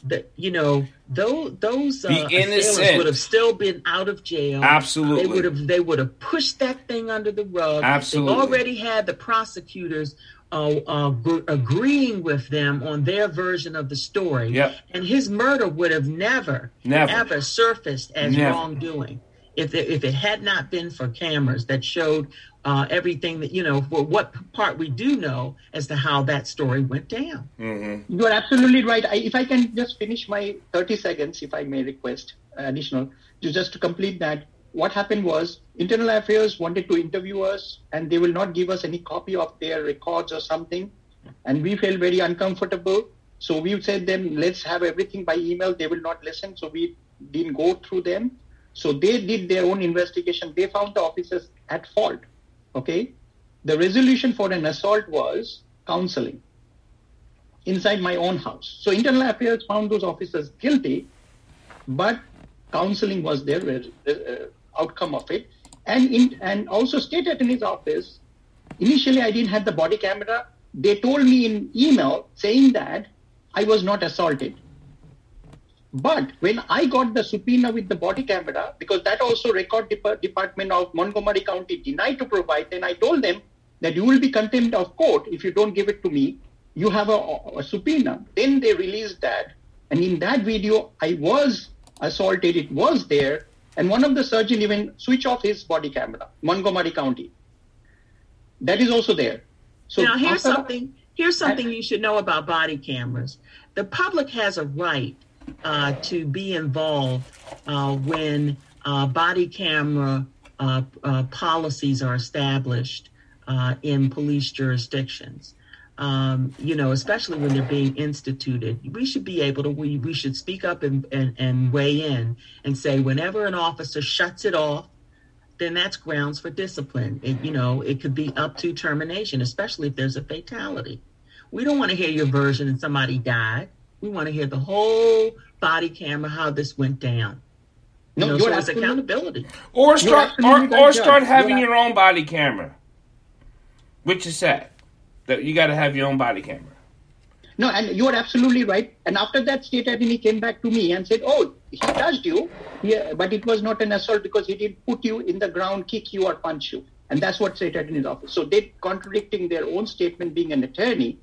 that you know those those uh, assailants would have still been out of jail. Absolutely, they would have they would have pushed that thing under the rug. Absolutely, they already had the prosecutors uh, uh, agreeing with them on their version of the story. Yep. and his murder would have never, never ever surfaced as never. wrongdoing if it, if it had not been for cameras that showed uh, everything that you know for what part we do know as to how that story went down. Mm-hmm. You are absolutely right. I, if I can just finish my 30 seconds, if I may request additional, to just to complete that. What happened was Internal Affairs wanted to interview us, and they will not give us any copy of their records or something, and we felt very uncomfortable. So we said them, let's have everything by email. They will not listen, so we didn't go through them. So they did their own investigation. They found the officers at fault. Okay. The resolution for an assault was counseling inside my own house. So internal affairs found those officers guilty, but counseling was there, the uh, outcome of it. And in, and also state attorney's office, initially I didn't have the body camera. They told me in email saying that I was not assaulted. But when I got the subpoena with the body camera, because that also record Dep- department of Montgomery County denied to provide, then I told them that you will be contempt of court if you don't give it to me. You have a, a subpoena. Then they released that. And in that video, I was assaulted. It was there. And one of the surgeon even switch off his body camera, Montgomery County. That is also there. So now here's something. Here's something you should know about body cameras. The public has a right uh, to be involved uh, when uh, body camera uh, uh, policies are established in police jurisdictions. Um, you know, especially when they're being instituted, we should be able to, we, we should speak up and, and, and weigh in and say, whenever an officer shuts it off, then that's grounds for discipline. It, you know, it could be up to termination, especially if there's a fatality. We don't want to hear your version and somebody died. We want to hear the whole body camera how this went down. You no, know, so it's accountability. Or start or, or start having your own body camera. Which is sad. That you gotta have your own body camera. No, and you are absolutely right. And after that, state attorney came back to me and said, "Oh, he touched you, yeah, but it was not an assault because he didn't put you in the ground, kick you, or punch you." And that's what state attorney's office. So they contradicting their own statement, being an attorney,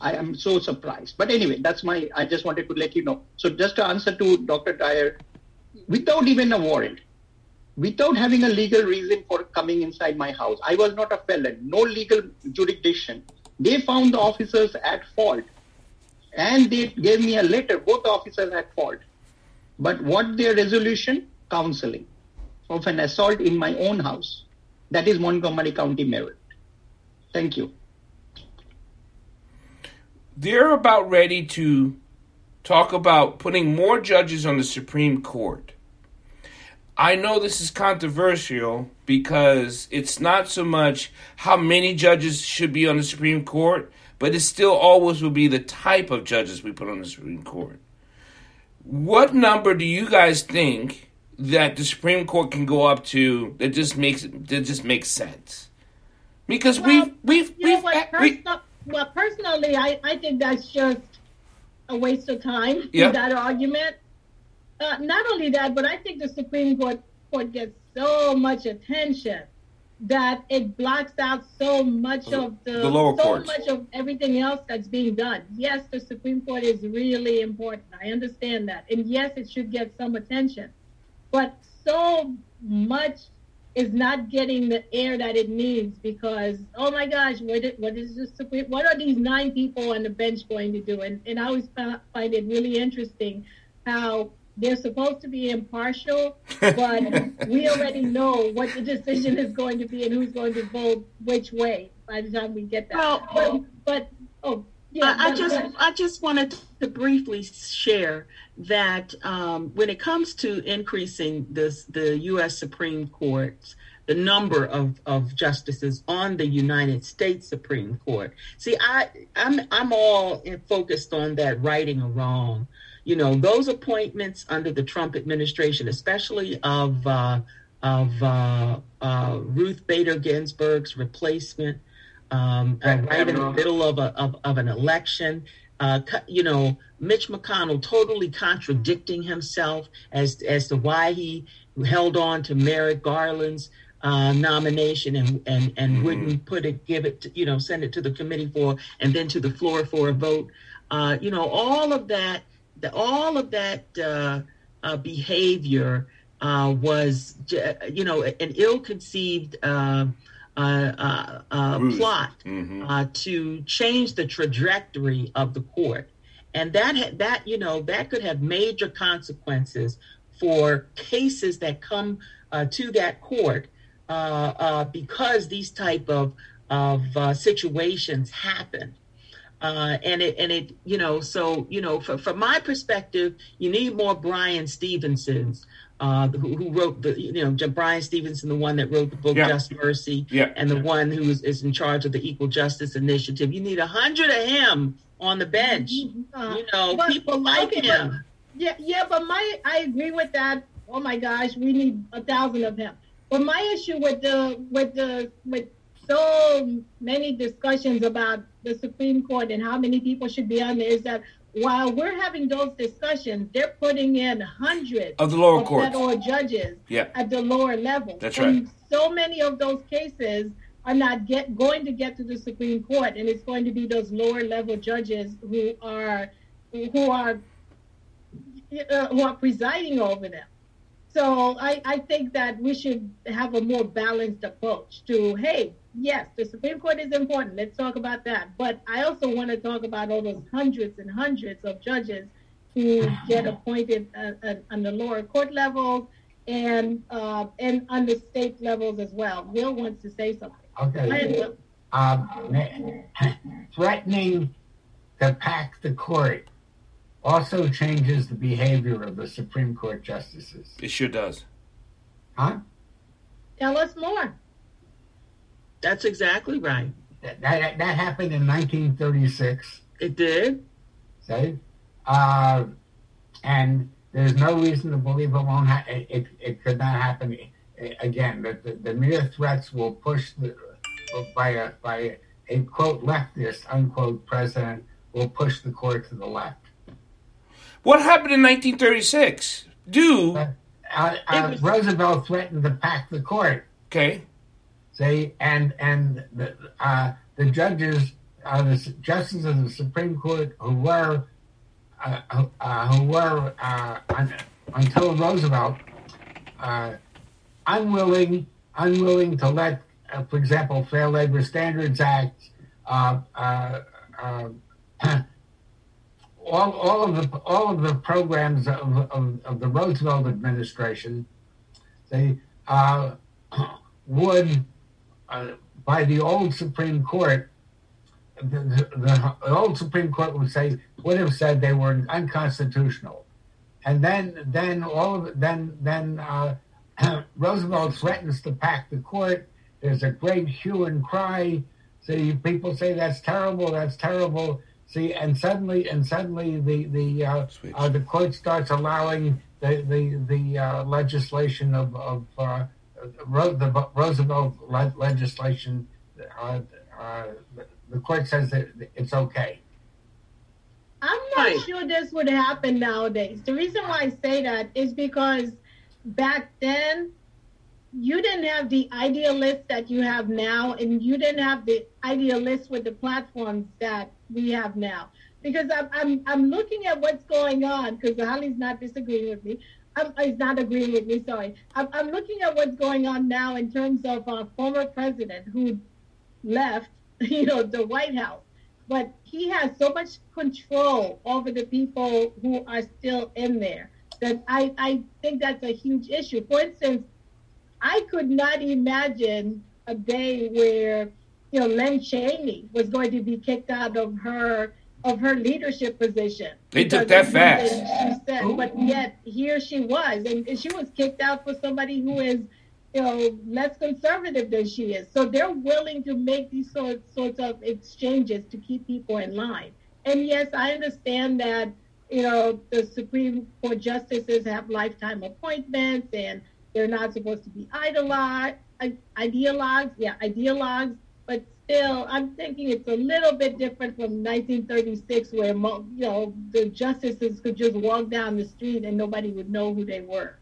I am so surprised. But anyway, that's my, I just wanted to let you know. So just to answer to Dr. Dyer, without even a warrant, without having a legal reason for coming inside my house, I was not a felon, no legal jurisdiction. They found the officers at fault and they gave me a letter, both officers at fault. But what their resolution? Counseling of an assault in my own house. That is Montgomery County Merit. Thank you they're about ready to talk about putting more judges on the Supreme Court. I know this is controversial because it's not so much how many judges should be on the Supreme Court, but it still always will be the type of judges we put on the Supreme Court. What number do you guys think that the Supreme Court can go up to that just makes that just makes sense? Because well, we've we've we've, we, well, personally, I, I think that's just a waste of time yep. that argument. Uh, not only that, but I think the Supreme Court, Court gets so much attention that it blocks out so much of the, the so courts. much of everything else that's being done. Yes, the Supreme Court is really important. I understand that. And yes, it should get some attention. But so much is not getting the air that it needs because oh my gosh what is, what is this what are these nine people on the bench going to do? And, and i always find it really interesting how they're supposed to be impartial but we already know what the decision is going to be and who's going to vote which way by the time we get that. Well, but, but oh yeah, I, I just I just wanted to briefly share that um, when it comes to increasing this the U.S. Supreme Court, the number of, of justices on the United States Supreme Court. See, I I'm I'm all focused on that righting a wrong. You know, those appointments under the Trump administration, especially of uh, of uh, uh, Ruth Bader Ginsburg's replacement um, uh, right in the middle of, a, of, of an election. Uh, you know, Mitch McConnell totally contradicting himself as as to why he held on to Merrick Garland's uh, nomination and and and mm-hmm. wouldn't put it, give it, to, you know, send it to the committee for, and then to the floor for a vote. Uh, you know, all of that, the, all of that uh, uh behavior uh, was, you know, an ill-conceived uh, uh, plot mm-hmm. uh, to change the trajectory of the court, and that that you know that could have major consequences for cases that come uh, to that court uh, uh, because these type of of situations happen. and it and it you know so you know from, from my perspective you need more Bryan Stevensons uh, who, who, wrote the, you know, Bryan Stevenson, the one that wrote the book yeah. Just Mercy, yeah. and the one who is, is in charge of the Equal Justice Initiative. You need a hundred of him on the bench. Uh, you know, but, people like okay, him. But, yeah, yeah, but my I agree with that oh my gosh, we need a thousand of him. But my issue with the with the with so many discussions about the Supreme Court and how many people should be on there is that while we're having those discussions, they're putting in hundreds of the lower court federal judges yeah. at the lower level. That's and right. So many of those cases are not get going to get to the Supreme Court, and it's going to be those lower level judges who are who are uh, who are presiding over them. So I, I think that we should have a more balanced approach to, hey, yes, the Supreme Court is important. Let's talk about that. But I also want to talk about all those hundreds and hundreds of judges who get appointed uh, uh, on the lower court levels and uh, and on the state levels as well. Will wants to say something. Okay. Um, threatening to pack the court also changes the behavior of the Supreme Court justices. It sure does. Huh? Tell us more. That's exactly right. That, that, that happened in 1936. It did. See? Uh, and there's no reason to believe it won't ha- it, it, it could not happen again. The, the, the mere threats will push the, by a, by a quote leftist unquote president will push the court to the left. What happened in 1936? Do uh, uh, was, Roosevelt threatened to pack the court. Okay. See, and and the uh, the judges, uh, the justices of the Supreme Court, who were uh, uh, who were until Roosevelt unwilling unwilling to let, for example, Fair Labor Standards Act all, all of the all of the programs of, of, of the Roosevelt administration, they uh, would, uh, by the old Supreme Court, the, the, the, old Supreme Court would say would have said they were unconstitutional, and then then all of then then uh, Roosevelt threatens to pack the court. There's a great hue and cry. See, people say that's terrible. That's terrible See, and suddenly, and suddenly, the the uh, uh, the court starts allowing the the the uh, legislation of of uh, the Roosevelt legislation. Uh, uh, the court says that it's okay. I'm not sure this would happen nowadays. The reason why I say that is because back then you didn't have the idealists that you have now, and you didn't have the idealists with the platforms that we have now. Because I'm, I'm, I'm looking at what's going on, because Holly's not disagreeing with me. I'm, he's not agreeing with me, sorry. I'm, I'm looking at what's going on now in terms of our former president who left, you know, the White House. But he has so much control over the people who are still in there that I, I think that's a huge issue. For instance, I could not imagine a day where you know, Len Cheney was going to be kicked out of her of her leadership position. They took that fast. She said, but yet here she was, and, and she was kicked out for somebody who is, you know, less conservative than she is. So they're willing to make these sorts sorts of exchanges to keep people in line. And yes, I understand that you know the Supreme Court justices have lifetime appointments and they're not supposed to be idolized, ideologues, yeah, ideologues but still, I'm thinking it's a little bit different from 1936, where you know the justices could just walk down the street and nobody would know who they were.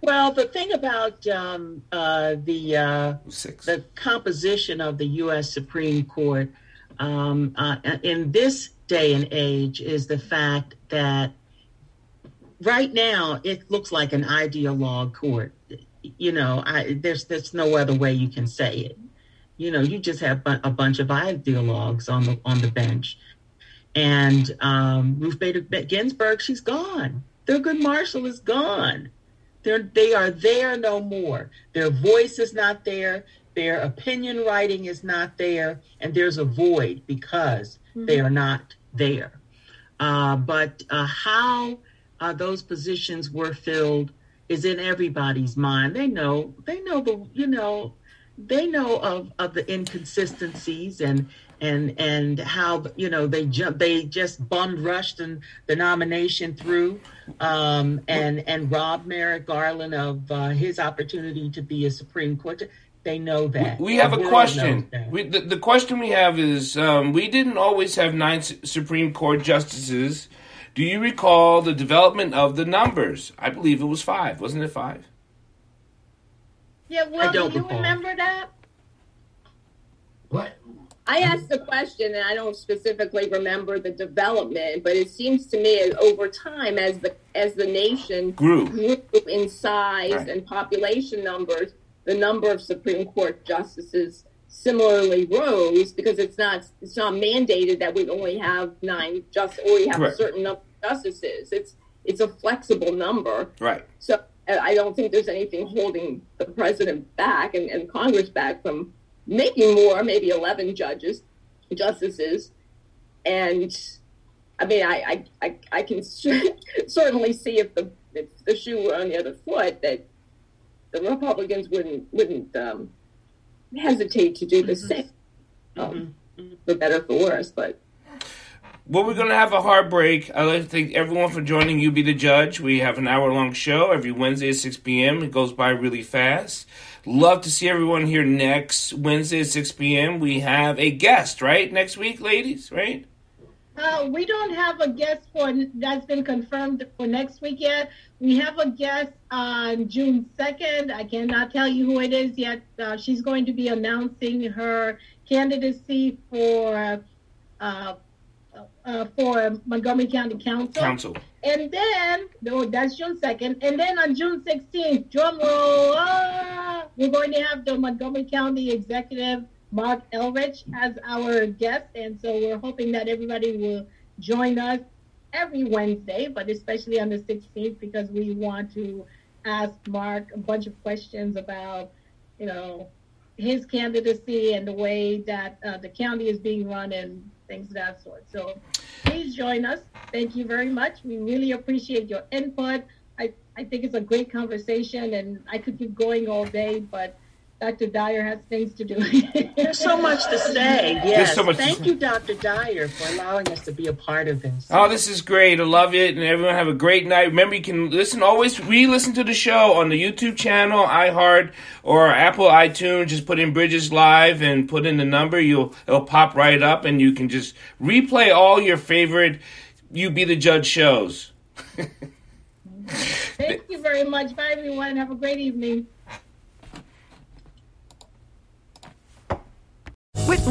Well, the thing about um, uh, the uh, the composition of the U.S. Supreme Court um, uh, in this day and age is the fact that right now it looks like an ideologue court you know, I, there's there's no other way you can say it. You know, you just have a bunch of ideologues on the on the bench, and um, Ruth Bader Ginsburg, she's gone. Thurgood Marshall is gone. They're they are there no more. Their voice is not there. Their opinion writing is not there, and there's a void because mm-hmm. they are not there. Uh, but uh, how uh, those positions were filled is in everybody's mind. They know, they know the, you know, they know of, of the inconsistencies and and and how you know they ju- they just bummed rushed and the nomination through um, and and robbed Merrick Garland of uh, his opportunity to be a Supreme Court. They know that. We, we have a question. We, the, the, question we have is um, we didn't always have nine Supreme Court justices. Do you recall the development of the numbers? I believe it was five, wasn't it five? Yeah, well, do you recall. remember that? What? I asked the question, and I don't specifically remember the development, but it seems to me over time, as the as the nation grew, grew in size right. and population numbers, the number of Supreme Court justices similarly rose because it's not it's not mandated that we only have nine just or we have a certain number of justices. It's it's a flexible number. Right. So I don't think there's anything holding the president back and, and Congress back from making more, maybe 11 judges, justices. And I mean, I, I, I, I can certainly see if the, if the shoe were on the other foot that the Republicans wouldn't wouldn't um, hesitate to do the mm-hmm. same, um, mm-hmm. for better for worse. But well, we're going to have a hard break. I'd like to thank everyone for joining You Be the Judge. We have an hour long show every Wednesday at 6 p.m. It goes by really fast. Love to see everyone here next Wednesday at 6 p.m. We have a guest, right? Next week, ladies, right? Uh, we don't have a guest for that's been confirmed for next week yet. We have a guest on June 2nd. I cannot tell you who it is yet. Uh, she's going to be announcing her candidacy for uh, uh for Montgomery County Council. Council. And then, no, that's June 2nd. And then on June 16th, drum roll, ah, we're going to have the Montgomery County Executive Marc Elrich as our guest. And so we're hoping that everybody will join us every Wednesday, but especially on the 16th because we want to ask Marc a bunch of questions about, you know, his candidacy and the way that uh, the county is being run and things of that sort. So please join us. Thank you very much. We really appreciate your input. I, I think it's a great conversation and I could keep going all day, but Dr. Dyer has things to do. There's so much to say. Yes. So Thank you, Dr. Dyer, for allowing us to be a part of this. Oh, this is great. I love it. And everyone have a great night. Remember, you can listen, always re listen to the show on the YouTube channel, iHeart, or Apple iTunes. Just put in Bridges Live and put in the number. You'll It'll pop right up, and you can just replay all your favorite You Be the Judge shows. Thank you very much. Bye, everyone. Have a great evening.